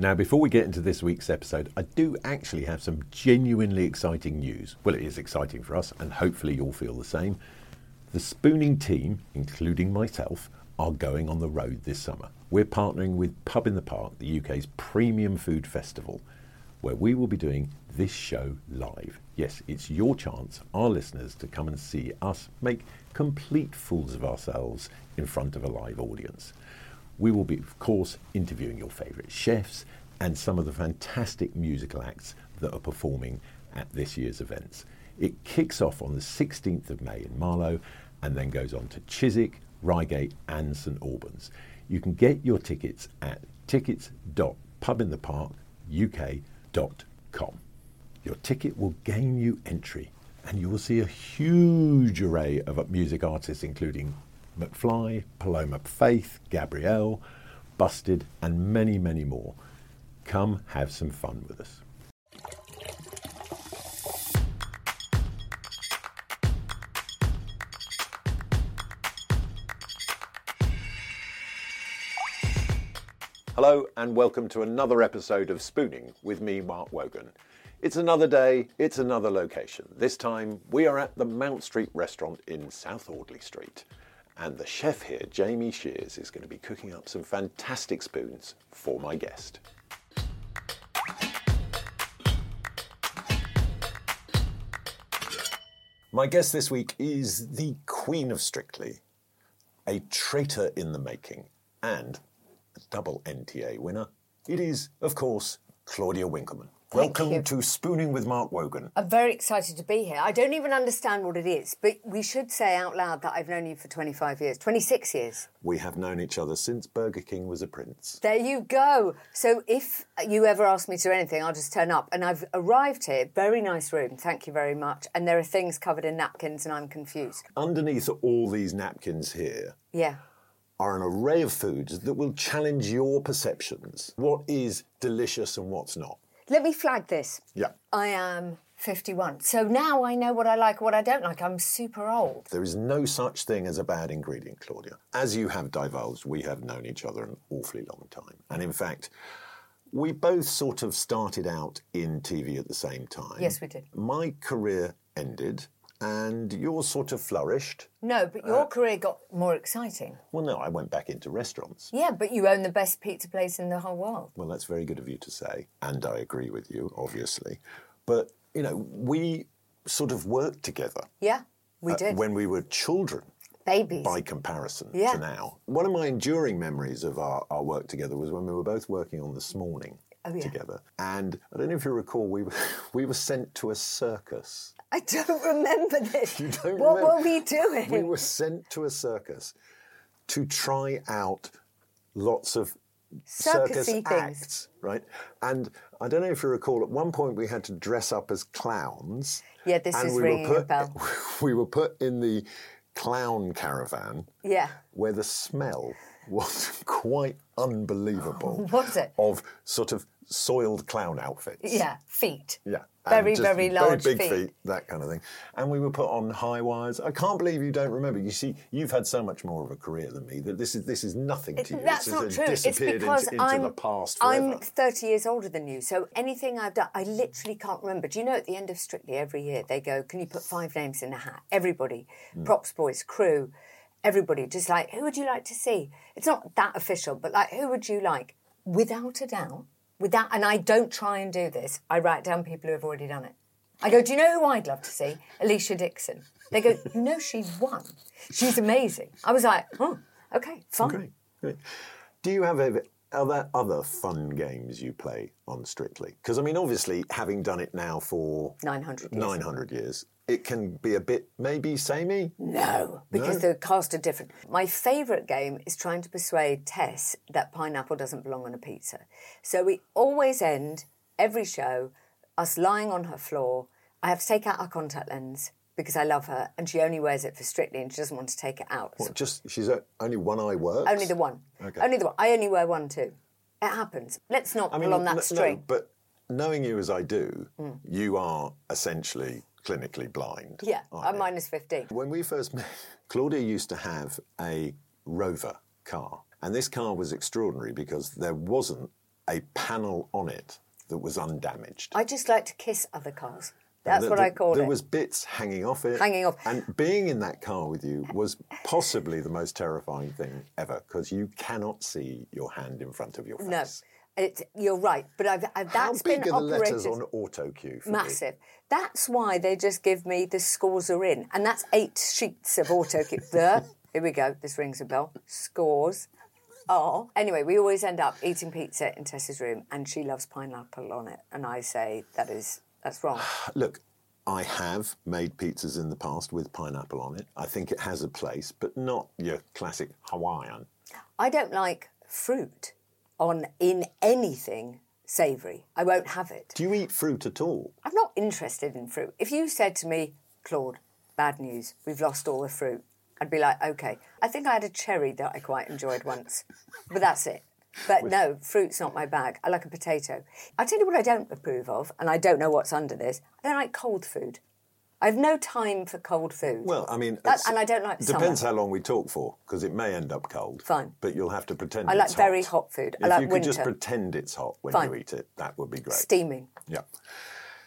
Now, before we get into this week's episode, I do actually have some genuinely exciting news. Well, it is exciting for us, and hopefully you'll feel the same. The spooning team, including myself, are going on the road this summer. We're partnering with Pub in the Park, the UK's premium food festival, where we will be doing this show live. Yes, it's your chance, our listeners, to come and see us make complete fools of ourselves in front of a live audience. We will be, of course, interviewing your favourite chefs and some of the fantastic musical acts that are performing at this year's events. It kicks off on the 16th of May in Marlow and then goes on to Chiswick, Reigate, and St Albans. You can get your tickets at tickets.pubintheparkuk.com. Your ticket will gain you entry, and you will see a huge array of music artists, including McFly, Paloma Faith, Gabrielle, Busted, and many, many more. Come have some fun with us. Hello, and welcome to another episode of Spooning with me, Mark Wogan. It's another day, it's another location. This time we are at the Mount Street restaurant in South Audley Street. And the chef here, Jamie Shears, is going to be cooking up some fantastic spoons for my guest. My guest this week is the Queen of Strictly, a traitor in the making, and a double NTA winner. It is, of course, Claudia Winkleman. Thank Welcome you. to Spooning with Mark Wogan. I'm very excited to be here. I don't even understand what it is, but we should say out loud that I've known you for 25 years, 26 years. We have known each other since Burger King was a prince. There you go. So if you ever ask me to do anything, I'll just turn up. And I've arrived here, very nice room, thank you very much. And there are things covered in napkins, and I'm confused. Underneath all these napkins here Yeah. are an array of foods that will challenge your perceptions. What is delicious and what's not? Let me flag this. Yeah. I am 51. So now I know what I like what I don't like. I'm super old. There is no such thing as a bad ingredient, Claudia. As you have divulged, we have known each other an awfully long time. And in fact, we both sort of started out in TV at the same time. Yes, we did. My career ended and yours sort of flourished. No, but your career got more exciting. Well, no, I went back into restaurants. Yeah, but you own the best pizza place in the whole world. Well, that's very good of you to say, and I agree with you, obviously. But, you know, we sort of worked together Yeah, we uh, did. when we were children. Babies. by comparison Yeah. to now. One of my enduring memories of our, our work together was when we were both working on This Morning Oh, yeah. together. And I don't know if you recall, we were, we were sent to a circus. I don't remember this. You don't what remember? were we doing? We were sent to a circus to try out lots of circus Circus-y things. acts, right? And I don't know if you recall, at one point we had to dress up as clowns. Yeah, this and is we ringing a put, bell. We were put in the clown caravan Yeah. where the smell was quite unbelievable. Was it? Of sort of soiled clown outfits. Yeah, feet. Yeah. Very, very large big feet. that kind of thing. And we were put on high wires. I can't believe you don't remember. You see, you've had so much more of a career than me that this is this is nothing to you. That's This not has true. It's disappeared because into, into I'm the past I'm 30 years older than you, so anything I've done, I literally can't remember. Do you know at the end of Strictly every year they go, "Can you put five names in a hat?" Everybody, Hmm. props boys, crew, Everybody, just like, who would you like to see? It's not that official, but like, who would you like? Without a doubt, without, and I don't try and do this. I write down people who have already done it. I go, do you know who I'd love to see? Alesha Dixon. They go, you know, she won. She's amazing. I was like, oh, okay, fine. Great, great. Do you have ever, are there other fun games you play on Strictly? Because I mean, obviously, having done it now for 900 years. 900 years, it can be a bit maybe samey. No, because the cast are different. My favourite game is trying to persuade Tess that pineapple doesn't belong on a pizza. So we always end every show us lying on her floor. I have to take out our contact lens because I love her, and she only wears it for Strictly, and she doesn't want to take it out. What, just she's a, only one eye works. Only the one. Okay. Only the one. I only wear one too. It happens. Let's not I pull on that no- no, string. but knowing you as I do, mm. you are essentially clinically blind. yeah, I'm minus 15. When we first met, Claudia used to have a Rover car. And this car was extraordinary because there wasn't a panel on it that was undamaged. I just like to kiss other cars. That's There- what there- I call There it. There was bits hanging off it. Hanging off. And being in that car with you was possibly the most terrifying thing ever because you cannot see your hand in front of your face. no, it, you're right. But I've, I've, How big been are the operated. letters on auto cue? Massive. That's why they just give me the scores are in, and that's eight sheets of auto cue. There, here we go. This rings a bell. Scores are. Anyway, we always end up eating pizza in Tess's room, and she loves pineapple on it, and I say that is that's wrong. Look, I have made pizzas in the past with pineapple on it. I think it has a place, but not your classic Hawaiian. I don't like fruit on in anything savoury. I won't have it. Do you eat fruit at all? I'm not interested in fruit. If you said to me, Claude, bad news, we've lost all the fruit, I'd be like, okay. I think I had a cherry that I quite enjoyed once, but that's it. But no, fruit's not my bag. I like a potato. I'll tell you what I don't approve of, and I don't know what's under this. I don't like cold food. I have no time for cold food. Well, I mean, That- and I don't like Depends summer. how long we talk for, because it may end up cold. Fine. But you'll have to pretend. I like very hot. hot food. I If like you could just pretend it's hot when Fine. you eat it, that would be great. Steaming. Yeah.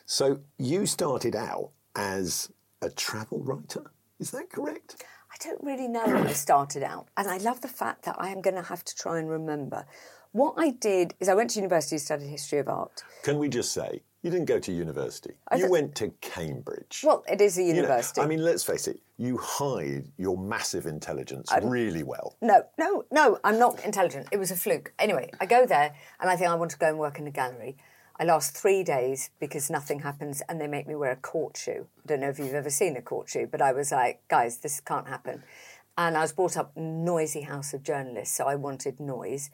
So you started out as a travel writer. Is that correct? I don't really know when I started out, and I love the fact that I am going to have to try and remember. What I did is I went to university, studied history of art. Can we just say you didn't go to university? I you th- went to Cambridge. Well, it is a You know, university. I mean, let's face it. You hide your massive intelligence really well. No, no, no, I'm not intelligent. It was a fluke. Anyway, I go there and I think I want to go and work in a gallery. I last three days because nothing happens and they make me wear a court shoe. I don't know if you've ever seen a court shoe, but I was like, guys, this can't happen. And I was brought up in a noisy house of journalists, so I wanted noise.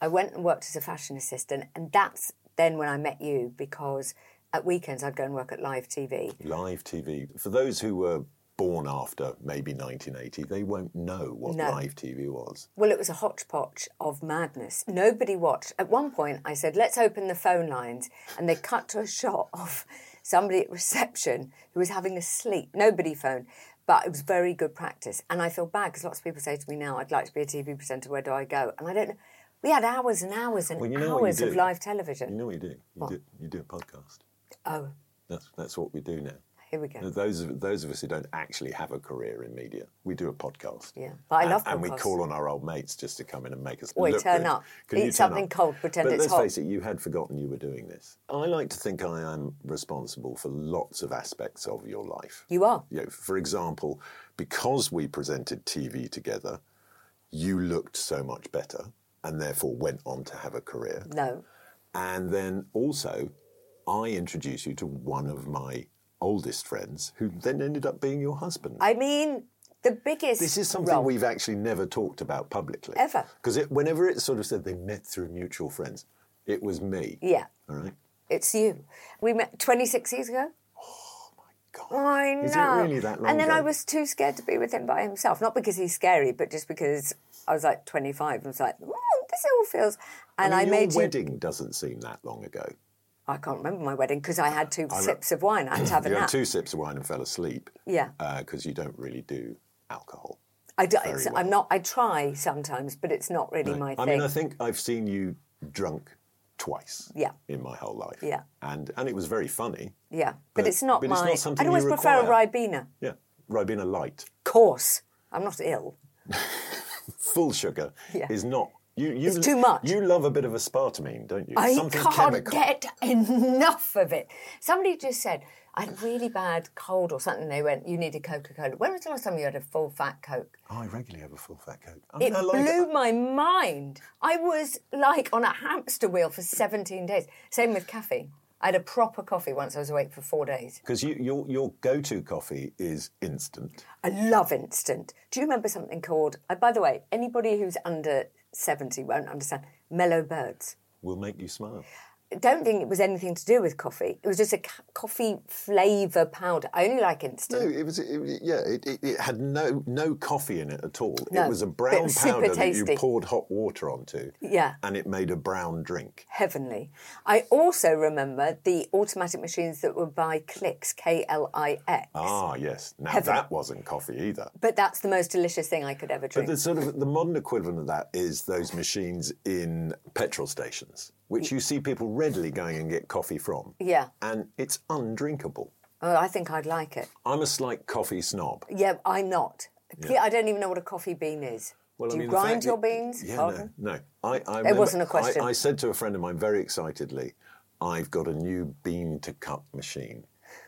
I went and worked as a fashion assistant, and that's then when I met you because at weekends I'd go and work at live TV. Live TV. For those who were born after maybe 1980, they won't know what No. live TV was. Well, it was a hodgepodge of madness. Nobody watched. At one point, I said, let's open the phone lines. And they cut to a shot of somebody at reception who was having a sleep. Nobody phoned. But it was very good practice. And I feel bad because lots of people say to me now, I'd like to be a TV presenter. Where do I go? And I don't know. We had hours and hours and Well, you know hours of live television. You know what you do? You, do, you do a podcast. oh, That's, that's what we do now. here we go. Those of, those of us who don't actually have a career in media, we do a podcast. Yeah, but I and, love And we call on our old mates just to come in and make us Oi, look turn good. up. Can Eat turn something up? cold, pretend but it's let's hot. face it, you had forgotten you were doing this. I like to think I am responsible for lots of aspects of your life. You are. You know, for example, because we presented TV together, you looked so much better and therefore went on to have a career. No. And then also, I introduced you to one of my oldest friends, who then ended up being your husband. I mean, the biggest. this is something role- we've actually never talked about publicly. Ever. Because it, whenever it sort of said they met through mutual friends, it was me. Yeah, All right? it's you. We met 26 years ago. Oh my God. I know. Is it really that long And then I was too scared to be with him by himself. Not because he's scary, but just because I was like 25 and was like, "Mm, this all feels. And I, I mean, made your you. wedding doesn't seem that long ago. I can't remember my wedding because I had two sips of wine. I had to have a You had nap. two sips of wine and fell asleep. Yeah. Because you don't really do alcohol. I do, well. I'm not. I try sometimes, but it's not really my thing. I mean, I think I've seen you drunk twice Yeah. in my whole life. Yeah. And and it was very funny. yeah, but, but- it's not but it's not something I'd always you prefer a. Ribena. Yeah. Ribena light. Course, I'm not ill. Full sugar Yeah. is not. You, you, It's too much. You love a bit of aspartame, don't you? I Something can't chemical. get enough of it. Somebody just said, I had a really bad cold or something. They went, You needed Coca Cola. When was the last time you had a full fat Coke? Oh, I regularly have a full fat coke. I It mean, like blew my mind. I was like on a hamster wheel for 17 days. Same with caffeine. I had a proper coffee once I was awake for four days. Because you, your, your go to coffee is instant. I love instant. Do you remember something called, uh, by the way, anybody who's under 70 won't understand, mellow birds. Will make you smile. Don't think it was anything to do with coffee. It was just a ca- coffee flavour powder. I only like instant. No, it was. It, yeah, it, it, it had no no coffee in it at all. No, it was a brown was powder that you poured hot water onto. Yeah. and it made a brown drink. Heavenly. I also remember the automatic machines that were by Klix, K L I X. Ah, yes. Now Heaven. that wasn't coffee either. But that's the most delicious thing I could ever But drink. the sort of the modern equivalent of that is those machines in petrol stations, which you see people readily going and get coffee from. Yeah. And it's undrinkable. Oh, I think I'd like it. I'm a slight coffee snob. Yeah, I'm not. I don't even know what a coffee bean is. Well, Do I you mean, the grind your beans? Yeah, Pardon? no, no. I, I remember- wasn't a question. I, I said to a friend of mine very excitedly, "I've got a new bean to cup machine."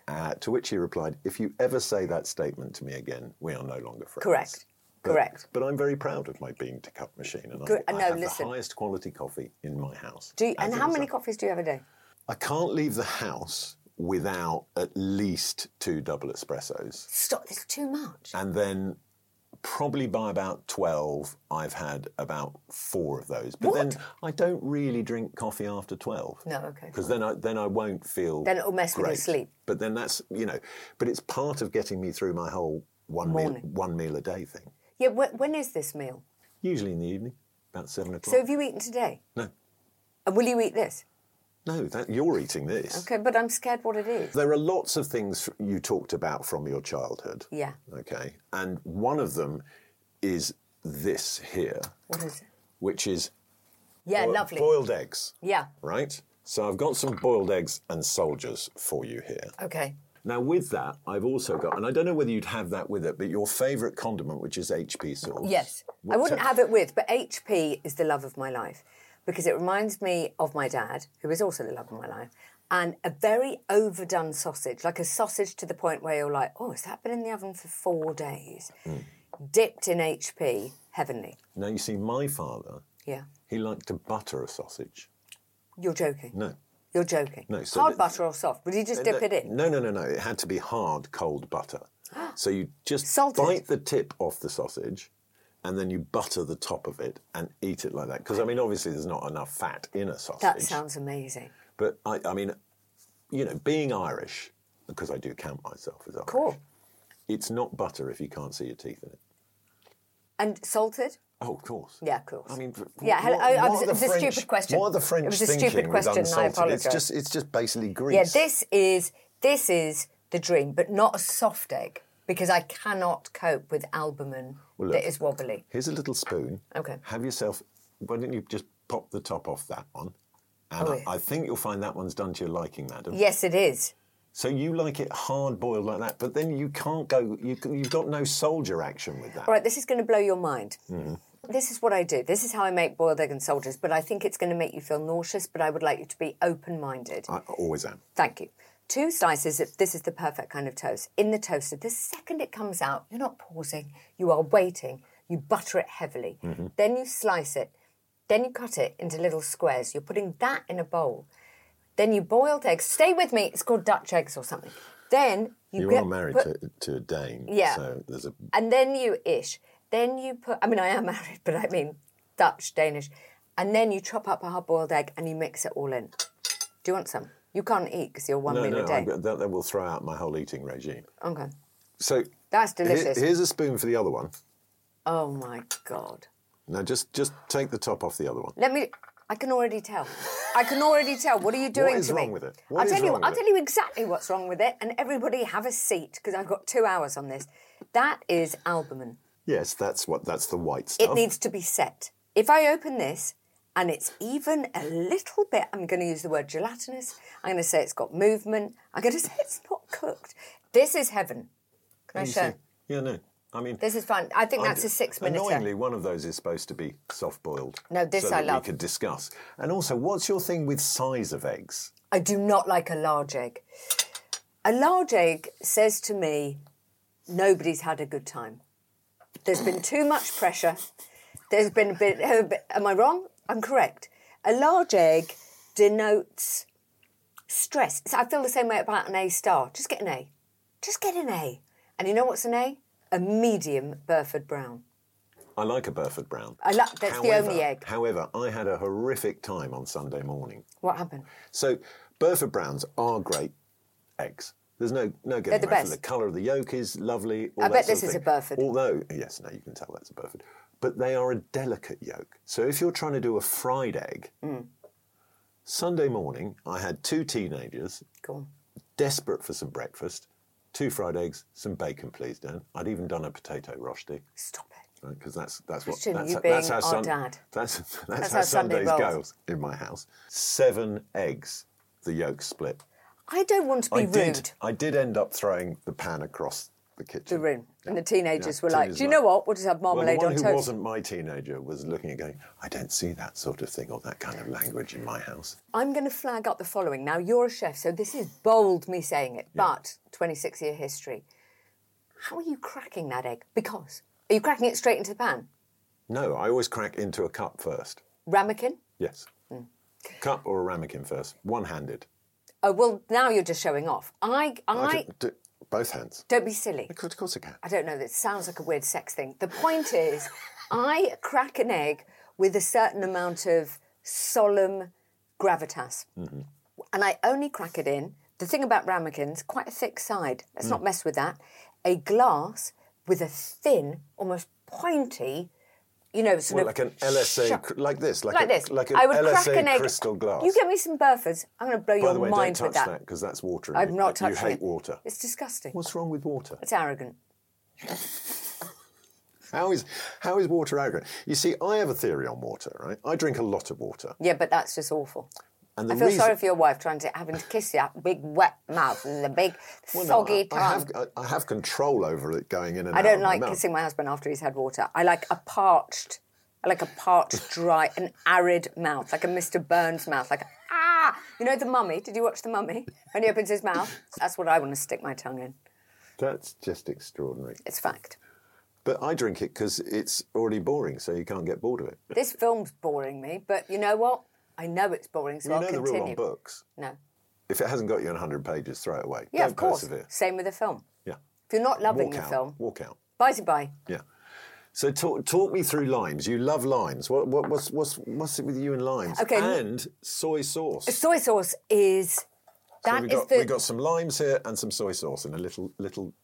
Uh, to which he replied, "If you ever say that statement to me again, we are no longer friends." Correct. But- Correct. But I'm very proud of my bean to cup machine, and Good. I, I No, have listen. the highest quality coffee in my house. Do you, and how many coffees do you have a day? I can't leave the house without at least two double espressos. Stop, this is too much. And then probably by about 12, I've had about four of those. But then I don't really drink coffee after 12. No, okay, Because then I, then I won't feel. Then it'll mess with your sleep. But then that's, you know, but it's part of getting me through my whole one meal, one meal a day thing. Yeah, wh- when is this meal? Usually in the evening, about seven o'clock. So have you eaten today? no, And will you eat this? no, that, you're eating this. Okay, but I'm scared what it is. There are lots of things you talked about from your childhood. Yeah. Okay. And one of them is this here, What is it? which is Yeah, boi- lovely. boiled eggs. Yeah. Right? So I've got some boiled eggs and soldiers for you here. Okay. Now, with that, I've also got, and I don't know whether you'd have that with it, but your favourite condiment, which is HP sauce. Yes. I wouldn't have it with, but HP is the love of my life because it reminds me of my dad, who is also the love of my life, and a very overdone sausage, like a sausage to the point where you're like, oh, has that been in the oven for four days? Hmm. Dipped in HP, heavenly. Now, you see, my father, Yeah. he liked to butter a sausage. You're joking. No. You're joking. No, so Hard the- butter or soft? Would you just uh, dip no, it in? No, no, no, no. It had to be hard, cold butter. so you just Salted? bite the tip off the sausage, and then you butter the top of it and eat it like that. Because I mean, obviously, there's not enough fat in a sausage. That sounds amazing. But I, I mean, you know, being Irish, because I do count myself as Irish. Cool. It's not butter if you can't see your teeth in it. And salted? Oh, of course. Yeah, of course. I mean, Yeah, what, I- I what was- it was the a stupid question. What are the French It was a stupid question, I unsalted? It's just, it's just basically grease. Yeah, this is this is the dream, but not a soft egg because I cannot cope with albumen Well, look. that is wobbly. Here's a little spoon. Okay. Have yourself. Why don't you just pop the top off that one? And Oh, I, yeah. I think you'll find that one's done to your liking, madam. Yes, it is. So you like it hard boiled like that, but then you can't go. You, you've got no soldier action with that. All right, this is going to blow your mind. Mm-hmm. This is what I do. This is how I make boiled egg and soldiers, but I think it's going to make you feel nauseous, but I would like you to be open minded. I always am. Thank you. Two slices of this is the perfect kind of toast. In the toaster, the second it comes out, you're not pausing, you are waiting. You butter it heavily. Mm-hmm. Then you slice it. Then you cut it into little squares. You're putting that in a bowl. Then you boiled eggs. Stay with me. It's called Dutch eggs or something. Then you You get, are married put- to, to a Dane. Yeah. So there's a. and then you ish. Then you put. I mean, I am married, but I mean Dutch, Danish. And then you chop up a hard-boiled egg and you mix it all in. Do you want some? You can't eat because you're one No, meal no, a day. I- that, that will throw out my whole eating regime. Okay. So That's here- delicious. here's a spoon for the other one. Oh my god. Now just just take the top off the other one. Let me. I can already tell. I can already tell. What are you doing is to me? wrong with it? What I'll is tell you. I'll with tell you exactly what's wrong with it, and everybody have a seat because I've got two hours on this. That is albumen. Yes, that's what that's the white stuff. It needs to be set. If I open this and it's even a little bit, I'm going to use the word gelatinous. I'm going to say it's got movement. I'm going to say it's not cooked. This is heaven. Can I show? Yeah, no. I mean, This is fun. I think that's a six-minute. Annoyingly, one of those is supposed to be soft boiled. No, this so I love. We could discuss. And also, what's your thing with size of eggs? I do not like a large egg. A large egg says to me, nobody's had a good time. There's been too much pressure. There's been a bit. a bit- Am I wrong? I'm correct. A large egg denotes stress. So I feel the same way about an A star. Just get an A. Just get an A. And you know what's an A? A medium Burford Brown. I like a Burford Brown. I like- that's the only egg. However, I had a horrific time on Sunday morning. What happened? So, Burford Browns are great eggs. There's no no getting They're the away from. The colour of the yolk is lovely. all I that bet sort this of is a thing. Burford. Although, yes, no, you can tell that's a Burford. But they are a delicate yolk. So if you're trying to do a fried egg, Mm. Sunday morning I had two teenagers Go on. desperate for some breakfast, two fried eggs, some bacon, please, Dan. I'd even done a potato rosti. Stop it. Because that's that's what Christian, that's, you being that's how our dad. That's that's, That's how, how Sunday Sundays rolls. goes in my house. Seven eggs, the yolk split. I don't want to be I rude. did. I did end up throwing the pan across the kitchen. the room. And the teenagers Yeah, were like, do you know what? We'll just have marmalade Well, the one on who toast. wasn't my teenager was looking and going, I don't see that sort of thing or that kind of language in my house. I'm going to flag up the following. Now, you're a chef, so this is bold me saying it, but 26 year history. How are you cracking that egg? Because. Are you cracking it straight into the pan? No, I always crack into a cup first. Ramekin? Yes. Hmm. Cup or a ramekin first, one handed. Oh, well, now you're just showing off. I, I, do, both hands. don't be silly. Of course, of course I can. I don't know, that sounds like a weird sex thing. The point is, I crack an egg with a certain amount of solemn gravitas. Mm-hmm. And I only crack it in. The thing about ramekins, quite a thick side. Let's mm. not mess with that. A glass with a thin, almost pointy, you know, sort Well, of like an LSA, cr- like this, like, like a, this. like an I would LSA crack an egg. crystal glass. You get me some Burfords, I'm going to blow By your the way, mind don't touch that. that because that's water. I'm it. not You hate it. water. It's disgusting. What's wrong with water? It's arrogant. How is how is water arrogant? You see, I have a theory on water, right? I drink a lot of water, Yeah, but that's just awful. And the I feel reason sorry for your wife trying to having to kiss that big wet mouth and the big Well, soggy I, I tongue. have I, I have control over it going in and I out I don't my like mouth. kissing my husband after he's had water. I like a parched, I like a parched, dry, an arid mouth, like a Mr. Burns mouth, like ah. You know the Mummy? Did you watch the Mummy? When he opens his mouth, that's what I want to stick my tongue in. That's just extraordinary. It's fact. But I drink it because it's already boring, so you can't get bored of it. This film's boring me, but you know what? I know it's boring, so you I'll know the continue. rule on books. No. If it hasn't got you in 100 pages, throw it away. Yeah, Don't of course. persevere. Same with the film. Yeah. If you're not loving Walk the out. film, Walk out. bye bye. Yeah. So talk, talk me through limes. You love limes. What, what, what's, what's, what's it with you and limes? Okay. And soy sauce. Uh, soy sauce is so that we is got, the we got some limes here and some soy sauce in a little little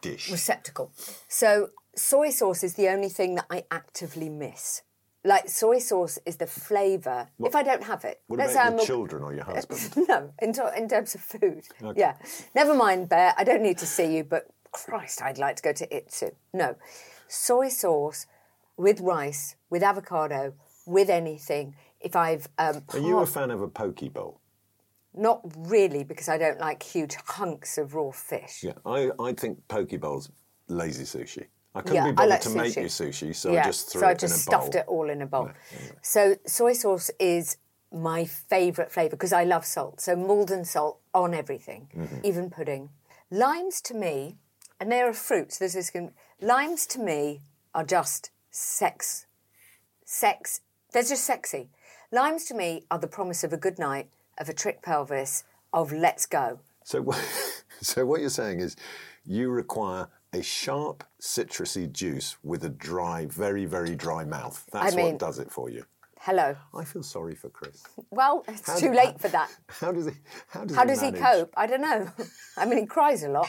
dish. receptacle. So soy sauce is the only thing that I actively miss. Like soy sauce is the flavour. If I don't have it, What let's about say your I'm children or your husband? no, in, to- in terms of food. Yeah. Never mind, Bear. I don't need to see you, but Christ, I'd like to go to Itsu. No. Soy sauce with rice, with avocado, with anything. If I've. Um, Are you a fan of a poke bowl? Not really, because I don't like huge hunks of raw fish. Yeah, I, I think poke bowls lazy sushi. I couldn't Yeah, be bothered like to make you sushi, so yeah, I just threw so I just in a stuffed bowl. it all in a bowl. So soy sauce is my favourite flavour because I love salt. So Maldon salt on everything, Mm-hmm. even pudding. Limes to me, and they're a fruit. So this. con- Limes to me are just sex. Sex. They're just sexy. Limes to me are the promise of a good night, of a trick pelvis, of let's go. So, so what you're saying is, you require a sharp citrusy juice with a dry, very very dry mouth. That's mean- what does it for you. Hello. I feel sorry for Kris. Well, it's How too do- late for that. How does he? How does How he does he cope? I don't know. I mean, he cries a lot.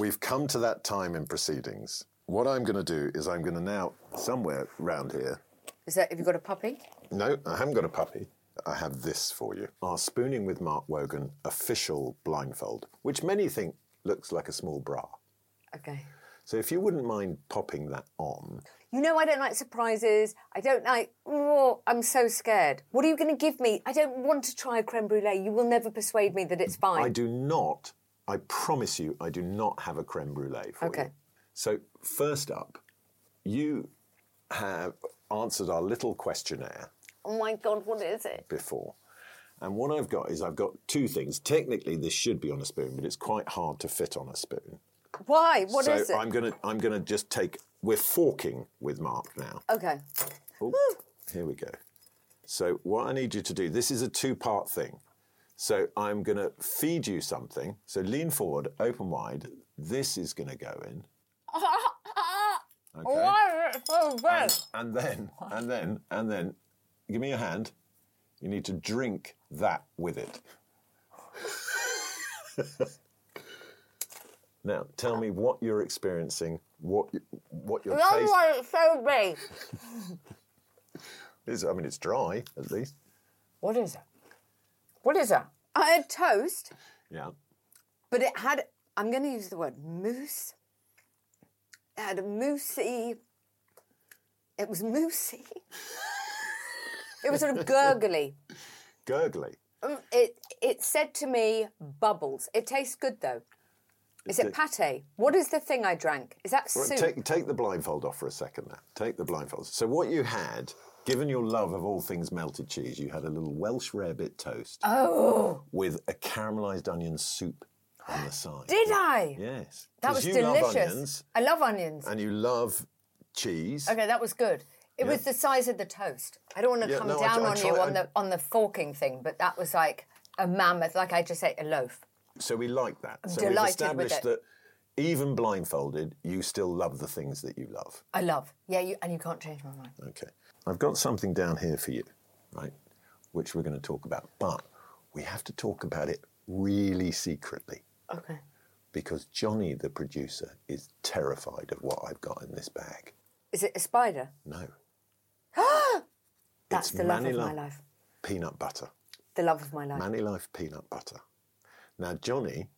We've come to that time in proceedings. What I'm going to do is I'm going to now, somewhere round here, Is that, have you got a puppy? no, I haven't got a puppy. I have this for you. Our Spooning with Mark Wogan official blindfold, which many think looks like a small bra. Okay. So if you wouldn't mind popping that on, You know I don't like surprises. I don't like. Oh, I'm so scared. What are you going to give me? I don't want to try a creme brulee. You will never persuade me that it's fine. I do not, I promise you, I do not have a creme brulee for Okay. you. So, first up, you have answered our little questionnaire Oh my god, what is it? before. And what I've got is I've got two things. Technically, this should be on a spoon, but it's quite hard to fit on a spoon. Why? What so is it? I'm gonna I'm gonna just take. We're forking with Mark now. Okay. Oh, here we go. So what I need you to do. This is a two-part thing. So I'm gonna feed you something. So lean forward, open wide. This is gonna go in. Okay. Why is it so big? And then, and then, and then, give me your hand. You need to drink that with it. now, tell me what you're experiencing, what you, what your That's taste why it's so big. is. I mean, it's dry at least. What is it? What is that? I had toast, Yeah. but it had. I'm going to use the word mousse. It had a moussey. It was moussey. it was sort of gurgly. Gurgly. Um, It it said to me bubbles. It tastes good though. Is it pate? What is the thing I drank? Is that Right, soup? take, take the blindfold off for a second now. Take the blindfold. So, what you had, given your love of all things melted cheese, you had a little Welsh rarebit toast oh, with a caramelised onion soup on the side. did I? Yes. That 'Cause was you delicious. love onions I love onions. and you love cheese. Okay, that was good. It was the size of the toast. I don't want to Yeah, come no, I down I on try- you on I- the on the forking thing, but that was like a mammoth. Like I just ate a loaf. So we like that. so delighted we've with established it. that even blindfolded, you still love the things that you love. I love. Yeah, you, and you can't change my mind. Okay. I've got something down here for you, right? Which we're going to talk about. But we have to talk about it really secretly Okay. because Johnny, the producer, is terrified of what I've got in this bag. Is it a spider? No. That's It's the love of my life. Peanut butter. The love of my life. Manny Life peanut butter. Now, Johnny,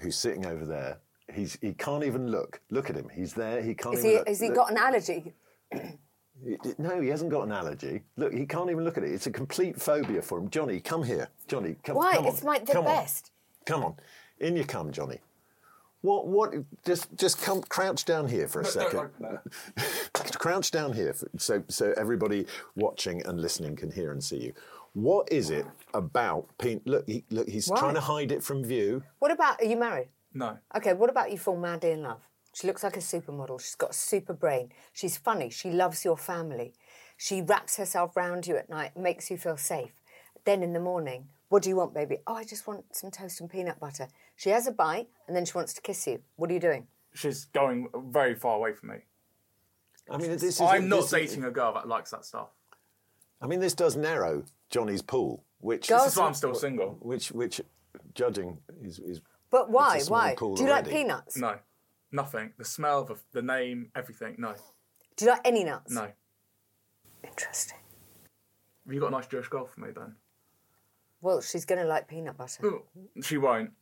who's sitting over there, he's he can't even look. Look at him. He's there. He can't Is even he? look. Has he got an allergy? He- No, he hasn't got an allergy. Look, he can't even look at it. It's a complete phobia for him. Johnny, come here. Johnny, come, Why? come on. It's my the come on. best. Come on. In you come, Johnny. What, what, just, just come, crouch down here for a second. crouch down here for, so, so everybody watching and listening can hear and see you. What is it about peanut? Look, he, look, he's Why? trying to hide it from view. What about? Are you married? No. Okay. What about you fall madly in love? She looks like a supermodel. She's got a super brain. She's funny. She loves your family. She wraps herself round you at night, makes you feel safe. Then in the morning, what do you want, baby? Oh, I just want some toast and peanut butter. She has a bite and then she wants to kiss you. What are you doing? She's going very far away from me. I mean, this is. I'm not this- dating a girl that likes that stuff. I mean, this does narrow Johnny's pool, which, Girls- That's why I'm still single. which, which, judging is, is But why? Why? Do you like peanuts? No. Nothing. The smell, the, the name, everything. No. Do you like any nuts? No. Interesting. Have you got a nice Jewish girl for me then? Well, she's going to like peanut butter. She won't.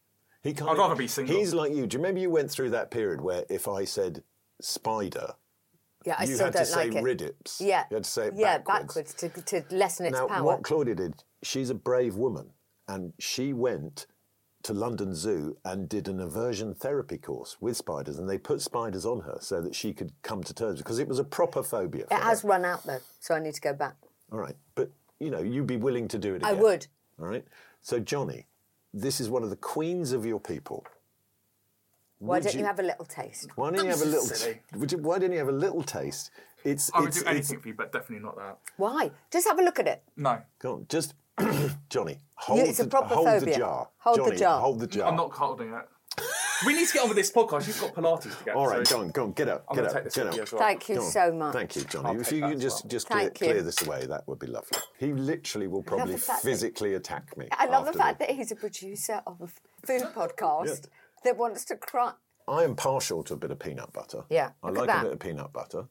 He can't, I'd rather be single. He's like you. Do you remember you went through that period where if I said spider, Yeah, I you still had don't to say like it. riddips. Yeah. You had to say it yeah, backwards. backwards to, to lessen its now, power. what Claudia did, she's a brave woman, and she went to London Zoo and did an aversion therapy course with spiders, and they put spiders on her so that she could come to terms because it was a proper phobia. It has her. run out though, so I need to go back. All right, but you know, you'd be willing to do it. I would. All right. So, Johnny, this is one of the queens of your people. Why Would don't you, have a little taste? Why don't you have a little? Silly. would you, why don't you have a little taste? It's. I would it's, do anything for you, but definitely not that. Why? Just have a look at it. No, Go on, just Johnny, hold, it's a the, proper hold the jar. Hold the jar. Hold the jar. I'm not holding it. we need to get on with this podcast. You've got Pilates to get. All right, so go on, go on, get up, I'm get up, take this get up. well. Thank you so much. Thank you, Johnny. I'll if you can just well. just clear, clear this away, that would be lovely. He literally will probably the fact that- physically attack me. I love the fact this. that he's a producer of a food podcast that wants to cry. I am partial to a bit of peanut butter. Yeah, I look at like a bit of peanut butter.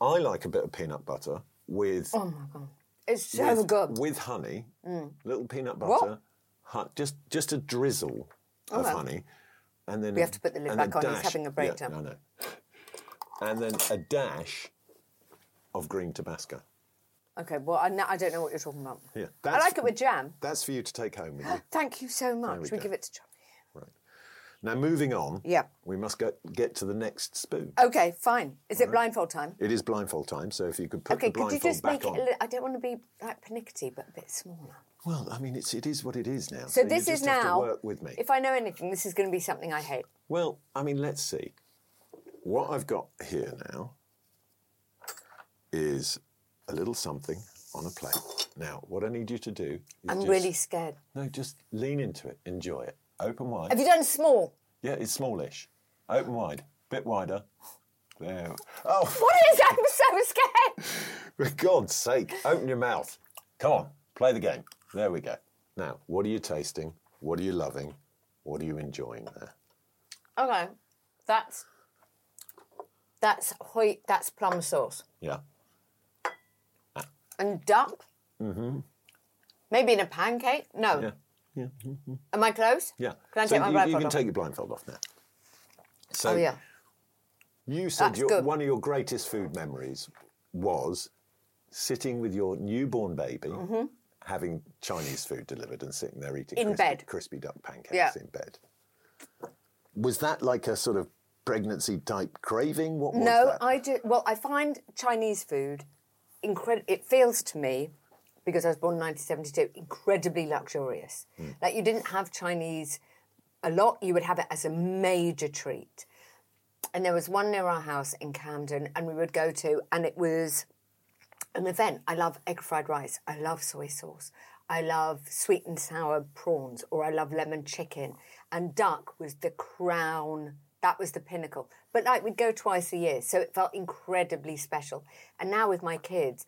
I like a bit of peanut butter with Oh my god, it's so with, good. with honey, mm. little peanut butter, hu- just just a drizzle oh, of Okay. honey, and then We a- have to put the lid back on, he's having a breakdown. Yeah, I know. And then a dash of green Tabasco. Okay, well I, I don't know what you're talking about. Yeah, I like it with jam. That's for you to take home with you. Thank you so much. we We, give it to Johnny. Now, moving on. Yeah. We must go, get to the next spoon. Okay, fine. Is it blindfold time? It is blindfold time, so if you could put Okay, the could you just back make it on. a little, I don't want to be like pernickety, but a bit smaller. Well, I mean, it's, it is what it is now. So, you this is now, work with me. if I know anything, this is going to be something I hate. Well, I mean, let's see. What I've got here now is a little something on a plate. Now, what I need you to do is I'm just- really scared. No, just lean into it. Enjoy it. Open wide. Have you done small? Yeah, it's smallish. Open wide. Bit wider. There. Oh, What is that? I'm so scared. for God's sake, open your mouth. Come on, play the game. There we go. Now, what are you tasting? What are you loving? What are you enjoying there? Okay, that's that's hoi, that's plum sauce Yeah. and duck. Mm-hmm. Maybe in a pancake. No. Yeah. Yeah. Am I close? Yeah. Can I so take my you, blindfold you can off? take your blindfold off now. So Oh yeah. you said your, one of your greatest food memories was sitting with your newborn baby, having Chinese food delivered and sitting there eating Mm-hmm. In crispy, bed. crispy duck pancakes Yeah. in bed. Was that like a sort of pregnancy type craving? What was No, that? I do. Well, I find Chinese food incredible. It feels to me, because I was born in 1972, incredibly luxurious. Hmm. Like you didn't have Chinese a lot. You would have it as a major treat. And there was one near our house in Camden, and we would go to, and it was an event. I love egg fried rice. I love soy sauce. I love sweet and sour prawns, or I love lemon chicken. And duck was the crown. That was the pinnacle. But like we'd go twice a year, so it felt incredibly special. And now with my kids,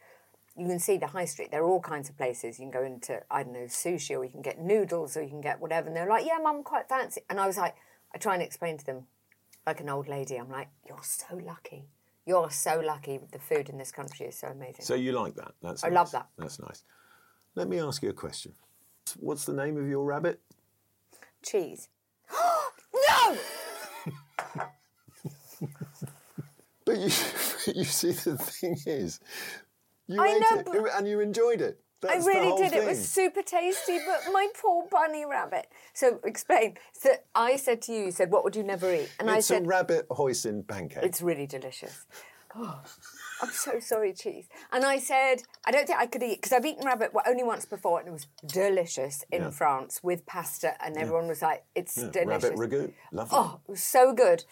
you can see the high street. There are all kinds of places. You can go into, I don't know, sushi, or you can get noodles, or you can get whatever. And they're like, yeah, mum, quite fancy. And I was like, I try and explain to them, like an old lady, I'm like, you're so lucky. You're so lucky. The food in this country is so amazing. So you like that? That's I nice. love that. That's nice. Let me ask you a question. What's the name of your rabbit? Cheese. no! But you, you see, the thing is, you I ate know, it but- and you enjoyed it. I That's the really did. It was super tasty, but my poor bunny rabbit. So explain. So I said to you, you said, what would you never eat? And I It's said, a rabbit hoisin pancake. it's really delicious. Oh, I'm so sorry, cheese. And I said, I don't think I could eat because I've eaten rabbit only once before, and it was delicious in Yeah. France with pasta, and everyone was like, "It's Yeah, delicious." rabbit ragout. Lovely. Oh, it was so good.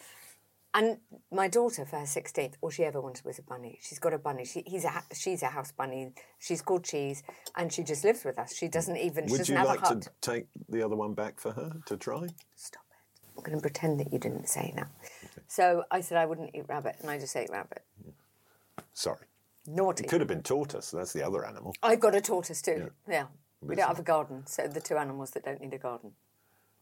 And my daughter, for her 16th, all she ever wanted was a bunny. She's got a bunny. She, he's a, she's a house bunny. She's called Cheese, and she just lives with us. She doesn't even. Would doesn't you like to take the other one back for her to try? Stop it. I'm going to pretend that you didn't say that. So I said I wouldn't eat rabbit, and I just ate rabbit. Sorry. Naughty. It could have been tortoise. That's the other animal. I've got a tortoise too. Yeah. We don't have a garden, so the two animals that don't need a garden.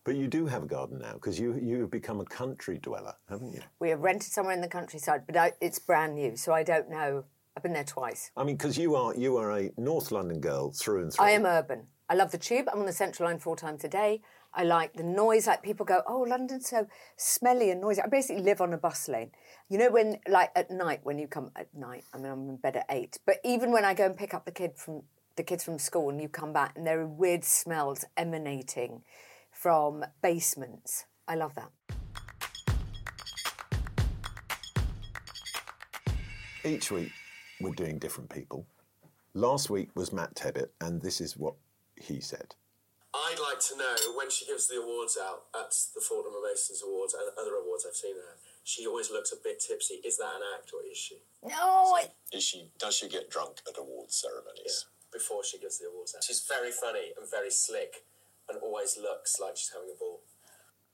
But you do have a garden now because you you have become a country dweller, haven't you? We have rented somewhere in the countryside, but I, it's brand new, so I don't know. I've been there twice. I mean, because you are you are a North London girl through and through. I am urban. I love the tube. I'm on the Central Line four times a day. I like the noise. Like people go, oh, London's so smelly and noisy. I basically live on a bus lane. You know when, like at night, when you come at night. I mean, I'm in bed at eight. But even when I go and pick up the kid from the kids from school, and you come back, and there are weird smells emanating from basements. I love that. Each week, we're doing different people. Last week was Matt Tebbutt, and this is what he said. I'd like to know when she gives the awards out at the Fortnum and Masons Awards and other awards I've seen her. She always looks a bit tipsy. Is that an act or is she? No, I, Is she? Does she get drunk at awards ceremonies? Yeah, Before she gives the awards out. She's very funny and very slick and always looks like she's having a ball.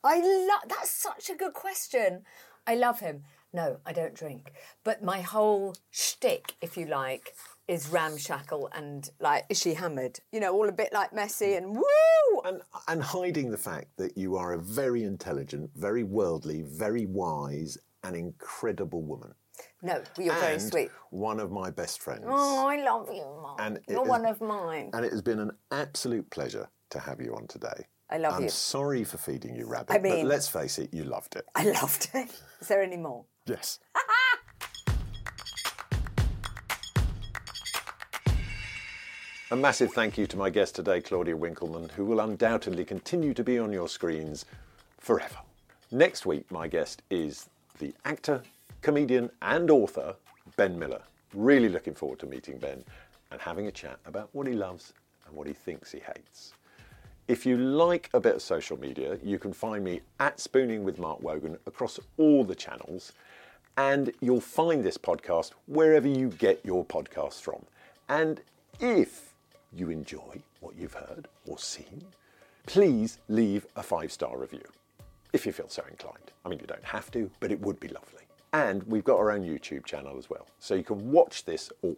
I love. That's such a good question. I love him. No, I don't drink. But my whole shtick, if you like, is ramshackle and like is she hammered? You know, all a bit like messy and woo. And and hiding the fact that you are a very intelligent, very worldly, very wise, and incredible woman. No, you're very sweet. One of my best friends. Oh, I love you, Mark. And You're is- one of mine. And it has been an absolute pleasure to have you on today. I love it. I'm you. sorry for feeding you rabbit, I mean- but let's face it, you loved it. I loved it. Is there any more? Yes. A massive thank you to my guest today, Claudia Winkleman, who will undoubtedly continue to be on your screens forever. Next week, my guest is the actor, comedian, and author, Ben Miller. Really looking forward to meeting Ben and having a chat about what he loves and what he thinks he hates. If you like a bit of social media, you can find me at Spooning with Mark Wogan across all the channels, and you'll find this podcast wherever you get your podcasts from. And if you enjoy what you've heard or seen, please leave a five star review if you feel so inclined. I mean, you don't have to, but it would be lovely. And we've got our own YouTube channel as well, so you can watch this all.